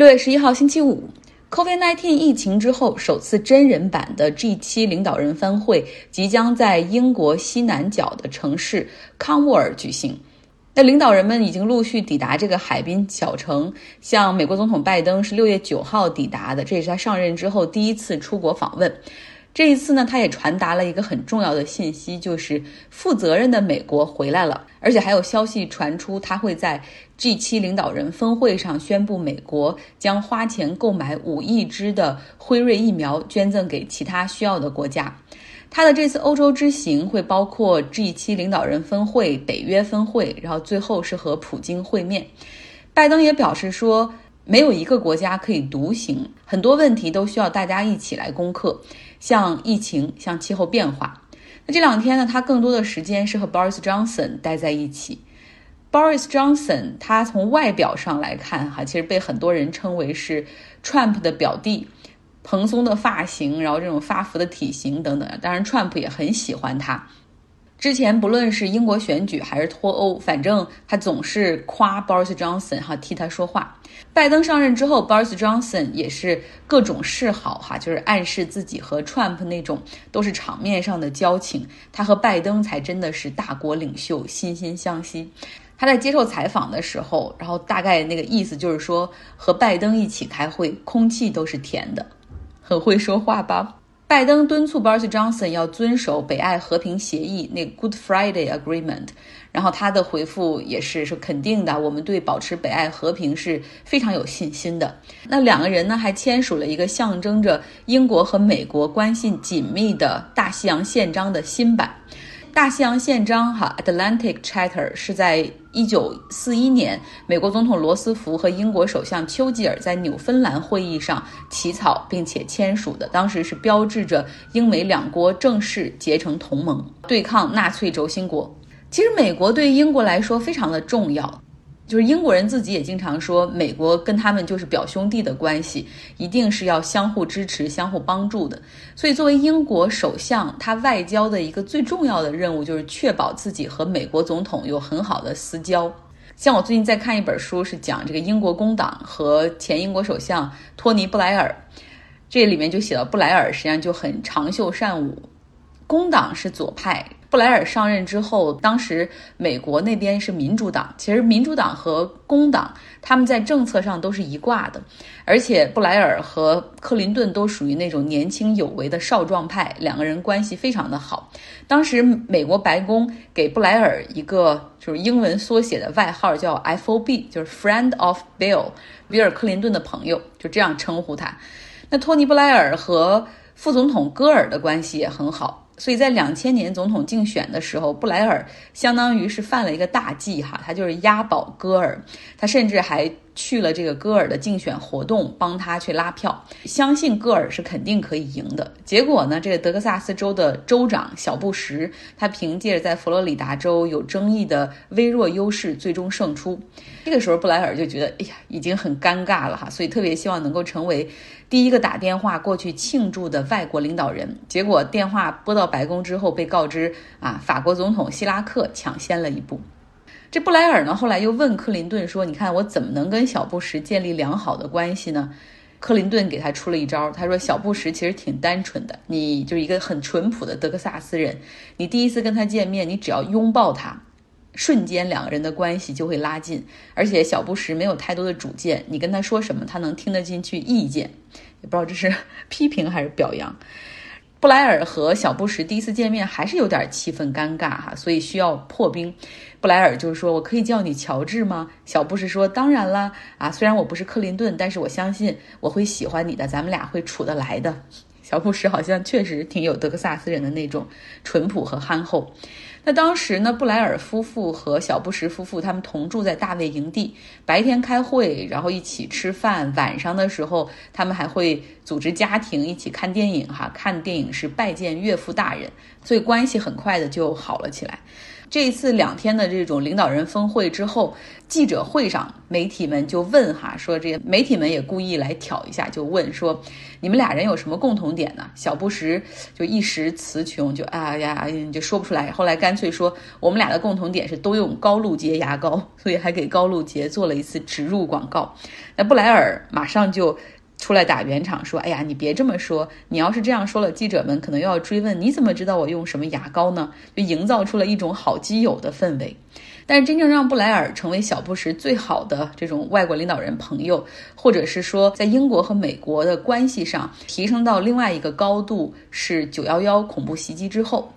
六月十一号星期五，COVID-19 疫情之后首次真人版的 G7 领导人峰会即将在英国西南角的城市康沃尔举行。那领导人们已经陆续抵达这个海滨小城，像美国总统拜登是六月九号抵达的，这也是他上任之后第一次出国访问。这一次呢，他也传达了一个很重要的信息，就是负责任的美国回来了，而且还有消息传出，他会在 G7 领导人峰会上宣布，美国将花钱购买五亿支的辉瑞疫苗，捐赠给其他需要的国家。他的这次欧洲之行会包括 G7 领导人峰会、北约峰会，然后最后是和普京会面。拜登也表示说，没有一个国家可以独行，很多问题都需要大家一起来攻克。像疫情，像气候变化，那这两天呢，他更多的时间是和 Boris Johnson 待在一起。Boris Johnson 他从外表上来看，哈，其实被很多人称为是 Trump 的表弟，蓬松的发型，然后这种发福的体型等等。当然，Trump 也很喜欢他。之前不论是英国选举还是脱欧，反正他总是夸 Boris Johnson 哈替他说话。拜登上任之后，Boris Johnson 也是各种示好哈，就是暗示自己和 Trump 那种都是场面上的交情，他和拜登才真的是大国领袖惺惺相惜。他在接受采访的时候，然后大概那个意思就是说，和拜登一起开会，空气都是甜的，很会说话吧。拜登敦促 Boris Johnson 要遵守北爱和平协议，那 Good Friday Agreement。然后他的回复也是说肯定的，我们对保持北爱和平是非常有信心的。那两个人呢，还签署了一个象征着英国和美国关系紧密的大西洋宪章的新版。大西洋宪章哈，Atlantic Charter 是在一九四一年美国总统罗斯福和英国首相丘吉尔在纽芬兰会议上起草并且签署的，当时是标志着英美两国正式结成同盟，对抗纳粹轴心国。其实美国对英国来说非常的重要。就是英国人自己也经常说，美国跟他们就是表兄弟的关系，一定是要相互支持、相互帮助的。所以，作为英国首相，他外交的一个最重要的任务就是确保自己和美国总统有很好的私交。像我最近在看一本书，是讲这个英国工党和前英国首相托尼·布莱尔，这里面就写到布莱尔实际上就很长袖善舞，工党是左派。布莱尔上任之后，当时美国那边是民主党，其实民主党和工党他们在政策上都是一挂的，而且布莱尔和克林顿都属于那种年轻有为的少壮派，两个人关系非常的好。当时美国白宫给布莱尔一个就是英文缩写的外号叫 F.O.B，就是 Friend of Bill，比尔克林顿的朋友，就这样称呼他。那托尼布莱尔和副总统戈尔的关系也很好。所以在两千年总统竞选的时候，布莱尔相当于是犯了一个大忌哈，他就是押宝戈尔，他甚至还去了这个戈尔的竞选活动，帮他去拉票，相信戈尔是肯定可以赢的。结果呢，这个德克萨斯州的州长小布什，他凭借着在佛罗里达州有争议的微弱优势，最终胜出。这个时候，布莱尔就觉得，哎呀，已经很尴尬了哈，所以特别希望能够成为。第一个打电话过去庆祝的外国领导人，结果电话拨到白宫之后，被告知啊，法国总统希拉克抢先了一步。这布莱尔呢，后来又问克林顿说：“你看我怎么能跟小布什建立良好的关系呢？”克林顿给他出了一招，他说：“小布什其实挺单纯的，你就是一个很淳朴的德克萨斯人，你第一次跟他见面，你只要拥抱他。”瞬间，两个人的关系就会拉近，而且小布什没有太多的主见，你跟他说什么，他能听得进去意见，也不知道这是 批评还是表扬。布莱尔和小布什第一次见面还是有点气氛尴尬哈，所以需要破冰。布莱尔就是说：“我可以叫你乔治吗？”小布什说：“当然啦，啊，虽然我不是克林顿，但是我相信我会喜欢你的，咱们俩会处得来的。”小布什好像确实挺有德克萨斯人的那种淳朴和憨厚。那当时呢，布莱尔夫妇和小布什夫妇他们同住在大卫营地，白天开会，然后一起吃饭，晚上的时候他们还会组织家庭一起看电影哈。看电影是拜见岳父大人，所以关系很快的就好了起来。这一次两天的这种领导人峰会之后，记者会上媒体们就问哈，说这些媒体们也故意来挑一下，就问说你们俩人有什么共同点呢？小布什就一时词穷，就啊呀就说不出来。后来干脆说我们俩的共同点是都用高露洁牙膏，所以还给高露洁做了一次植入广告。那布莱尔马上就。出来打圆场说：“哎呀，你别这么说，你要是这样说了，记者们可能又要追问，你怎么知道我用什么牙膏呢？就营造出了一种好基友的氛围。但是真正让布莱尔成为小布什最好的这种外国领导人朋友，或者是说在英国和美国的关系上提升到另外一个高度，是九幺幺恐怖袭击之后。”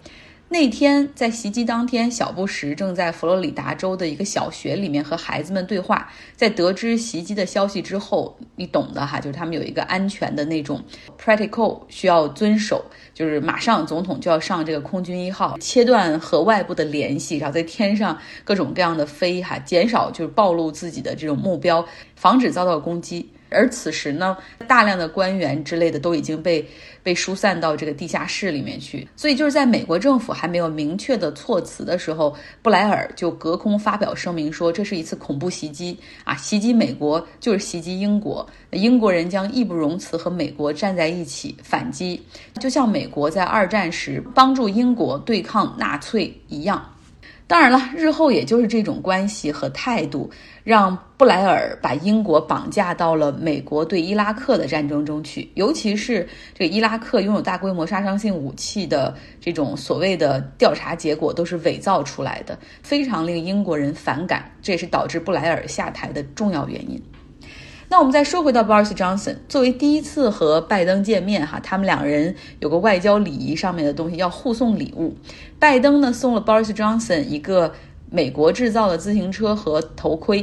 那天在袭击当天，小布什正在佛罗里达州的一个小学里面和孩子们对话。在得知袭击的消息之后，你懂的哈，就是他们有一个安全的那种 protocol 需要遵守，就是马上总统就要上这个空军一号，切断和外部的联系，然后在天上各种各样的飞哈，减少就是暴露自己的这种目标，防止遭到攻击。而此时呢，大量的官员之类的都已经被被疏散到这个地下室里面去，所以就是在美国政府还没有明确的措辞的时候，布莱尔就隔空发表声明说，这是一次恐怖袭击啊，袭击美国就是袭击英国，英国人将义不容辞和美国站在一起反击，就像美国在二战时帮助英国对抗纳粹一样。当然了，日后也就是这种关系和态度，让布莱尔把英国绑架到了美国对伊拉克的战争中去。尤其是这个伊拉克拥有大规模杀伤性武器的这种所谓的调查结果都是伪造出来的，非常令英国人反感。这也是导致布莱尔下台的重要原因。那我们再说回到 Boris Johnson，作为第一次和拜登见面，哈，他们两人有个外交礼仪上面的东西，要互送礼物。拜登呢送了 Boris Johnson 一个美国制造的自行车和头盔，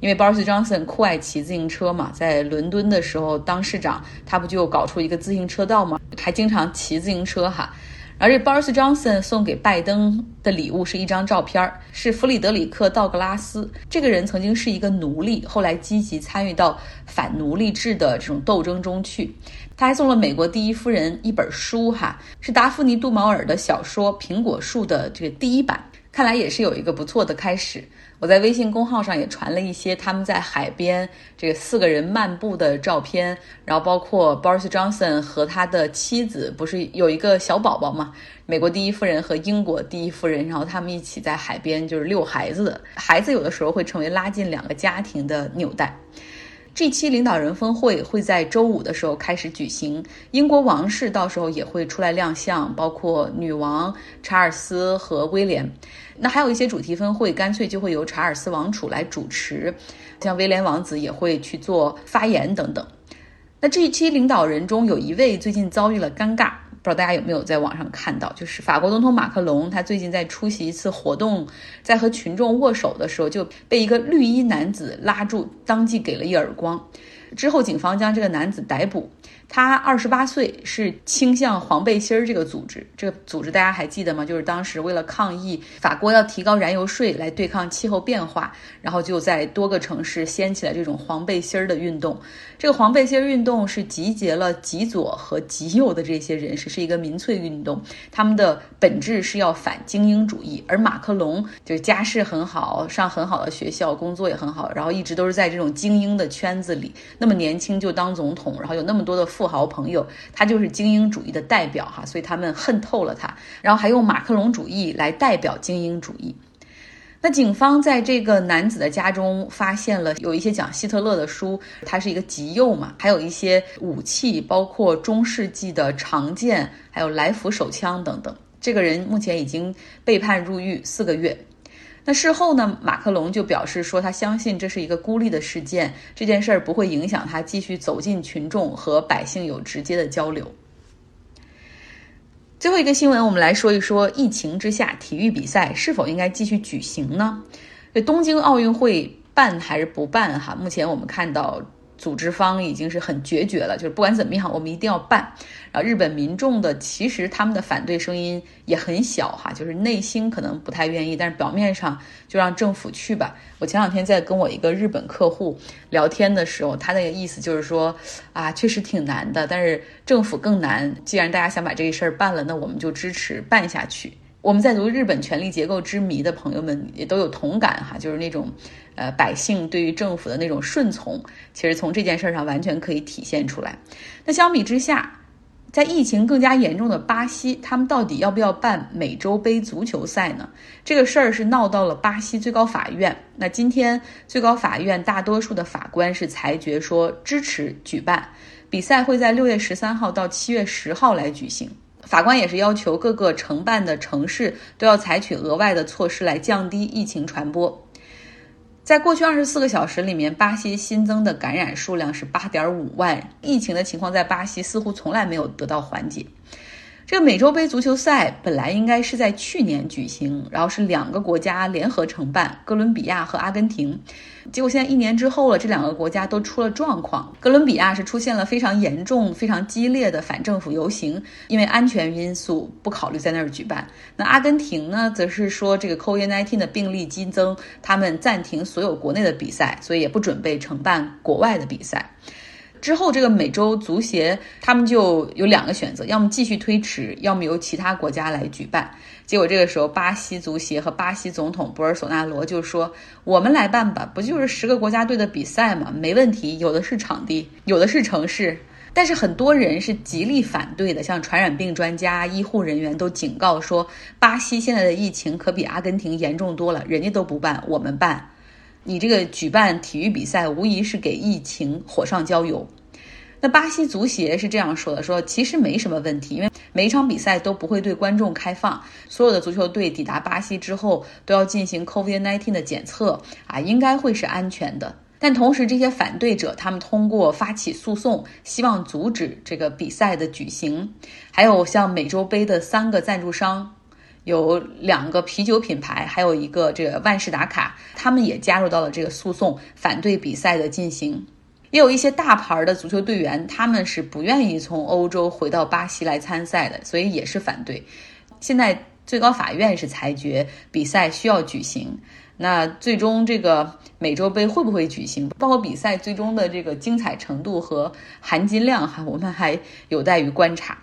因为 Boris Johnson 酷爱骑自行车嘛，在伦敦的时候当市长，他不就搞出一个自行车道吗？还经常骑自行车哈。而这 Boris Johnson 送给拜登的礼物是一张照片，是弗里德里克·道格拉斯。这个人曾经是一个奴隶，后来积极参与到反奴隶制的这种斗争中去。他还送了美国第一夫人一本书，哈，是达芙妮·杜毛尔的小说《苹果树》的这个第一版。看来也是有一个不错的开始。我在微信公号上也传了一些他们在海边这个四个人漫步的照片，然后包括 Boris Johnson 和他的妻子，不是有一个小宝宝吗？美国第一夫人和英国第一夫人，然后他们一起在海边就是遛孩子，孩子有的时候会成为拉近两个家庭的纽带。这期领导人峰会会在周五的时候开始举行，英国王室到时候也会出来亮相，包括女王查尔斯和威廉。那还有一些主题峰会，干脆就会由查尔斯王储来主持，像威廉王子也会去做发言等等。那这一期领导人中有一位最近遭遇了尴尬。不知道大家有没有在网上看到，就是法国总统马克龙，他最近在出席一次活动，在和群众握手的时候，就被一个绿衣男子拉住，当即给了一耳光。之后，警方将这个男子逮捕。他二十八岁，是倾向黄背心儿这个组织。这个组织大家还记得吗？就是当时为了抗议法国要提高燃油税来对抗气候变化，然后就在多个城市掀起了这种黄背心儿的运动。这个黄背心儿运动是集结了极左和极右的这些人士，是一个民粹运动。他们的本质是要反精英主义。而马克龙就是家世很好，上很好的学校，工作也很好，然后一直都是在这种精英的圈子里。那么年轻就当总统，然后有那么多的。富豪朋友，他就是精英主义的代表哈，所以他们恨透了他，然后还用马克龙主义来代表精英主义。那警方在这个男子的家中发现了有一些讲希特勒的书，他是一个极右嘛，还有一些武器，包括中世纪的长剑，还有来福手枪等等。这个人目前已经被判入狱四个月。那事后呢？马克龙就表示说，他相信这是一个孤立的事件，这件事儿不会影响他继续走进群众和百姓有直接的交流。最后一个新闻，我们来说一说疫情之下体育比赛是否应该继续举行呢？这东京奥运会办还是不办？哈，目前我们看到。组织方已经是很决绝了，就是不管怎么样，我们一定要办。然后日本民众的其实他们的反对声音也很小哈，就是内心可能不太愿意，但是表面上就让政府去吧。我前两天在跟我一个日本客户聊天的时候，他那个意思就是说啊，确实挺难的，但是政府更难。既然大家想把这个事儿办了，那我们就支持办下去。我们在读日本权力结构之谜的朋友们也都有同感哈，就是那种，呃，百姓对于政府的那种顺从，其实从这件事上完全可以体现出来。那相比之下，在疫情更加严重的巴西，他们到底要不要办美洲杯足球赛呢？这个事儿是闹到了巴西最高法院。那今天最高法院大多数的法官是裁决说支持举办比赛，会在六月十三号到七月十号来举行。法官也是要求各个承办的城市都要采取额外的措施来降低疫情传播。在过去二十四个小时里面，巴西新增的感染数量是八点五万，疫情的情况在巴西似乎从来没有得到缓解。这个美洲杯足球赛本来应该是在去年举行，然后是两个国家联合承办，哥伦比亚和阿根廷。结果现在一年之后了，这两个国家都出了状况。哥伦比亚是出现了非常严重、非常激烈的反政府游行，因为安全因素不考虑在那儿举办。那阿根廷呢，则是说这个 COVID-19 的病例激增，他们暂停所有国内的比赛，所以也不准备承办国外的比赛。之后，这个美洲足协他们就有两个选择，要么继续推迟，要么由其他国家来举办。结果这个时候，巴西足协和巴西总统博尔索纳罗就说：“我们来办吧，不就是十个国家队的比赛吗？没问题，有的是场地，有的是城市。”但是很多人是极力反对的，像传染病专家、医护人员都警告说，巴西现在的疫情可比阿根廷严重多了，人家都不办，我们办。你这个举办体育比赛，无疑是给疫情火上浇油。那巴西足协是这样说的：说其实没什么问题，因为每一场比赛都不会对观众开放，所有的足球队抵达巴西之后都要进行 COVID-19 的检测啊，应该会是安全的。但同时，这些反对者他们通过发起诉讼，希望阻止这个比赛的举行。还有像美洲杯的三个赞助商。有两个啤酒品牌，还有一个这个万事达卡，他们也加入到了这个诉讼，反对比赛的进行。也有一些大牌的足球队员，他们是不愿意从欧洲回到巴西来参赛的，所以也是反对。现在最高法院是裁决比赛需要举行，那最终这个美洲杯会不会举行，包括比赛最终的这个精彩程度和含金量，哈，我们还有待于观察。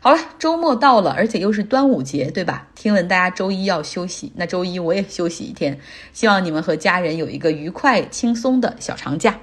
好了，周末到了，而且又是端午节，对吧？听闻大家周一要休息，那周一我也休息一天。希望你们和家人有一个愉快轻松的小长假。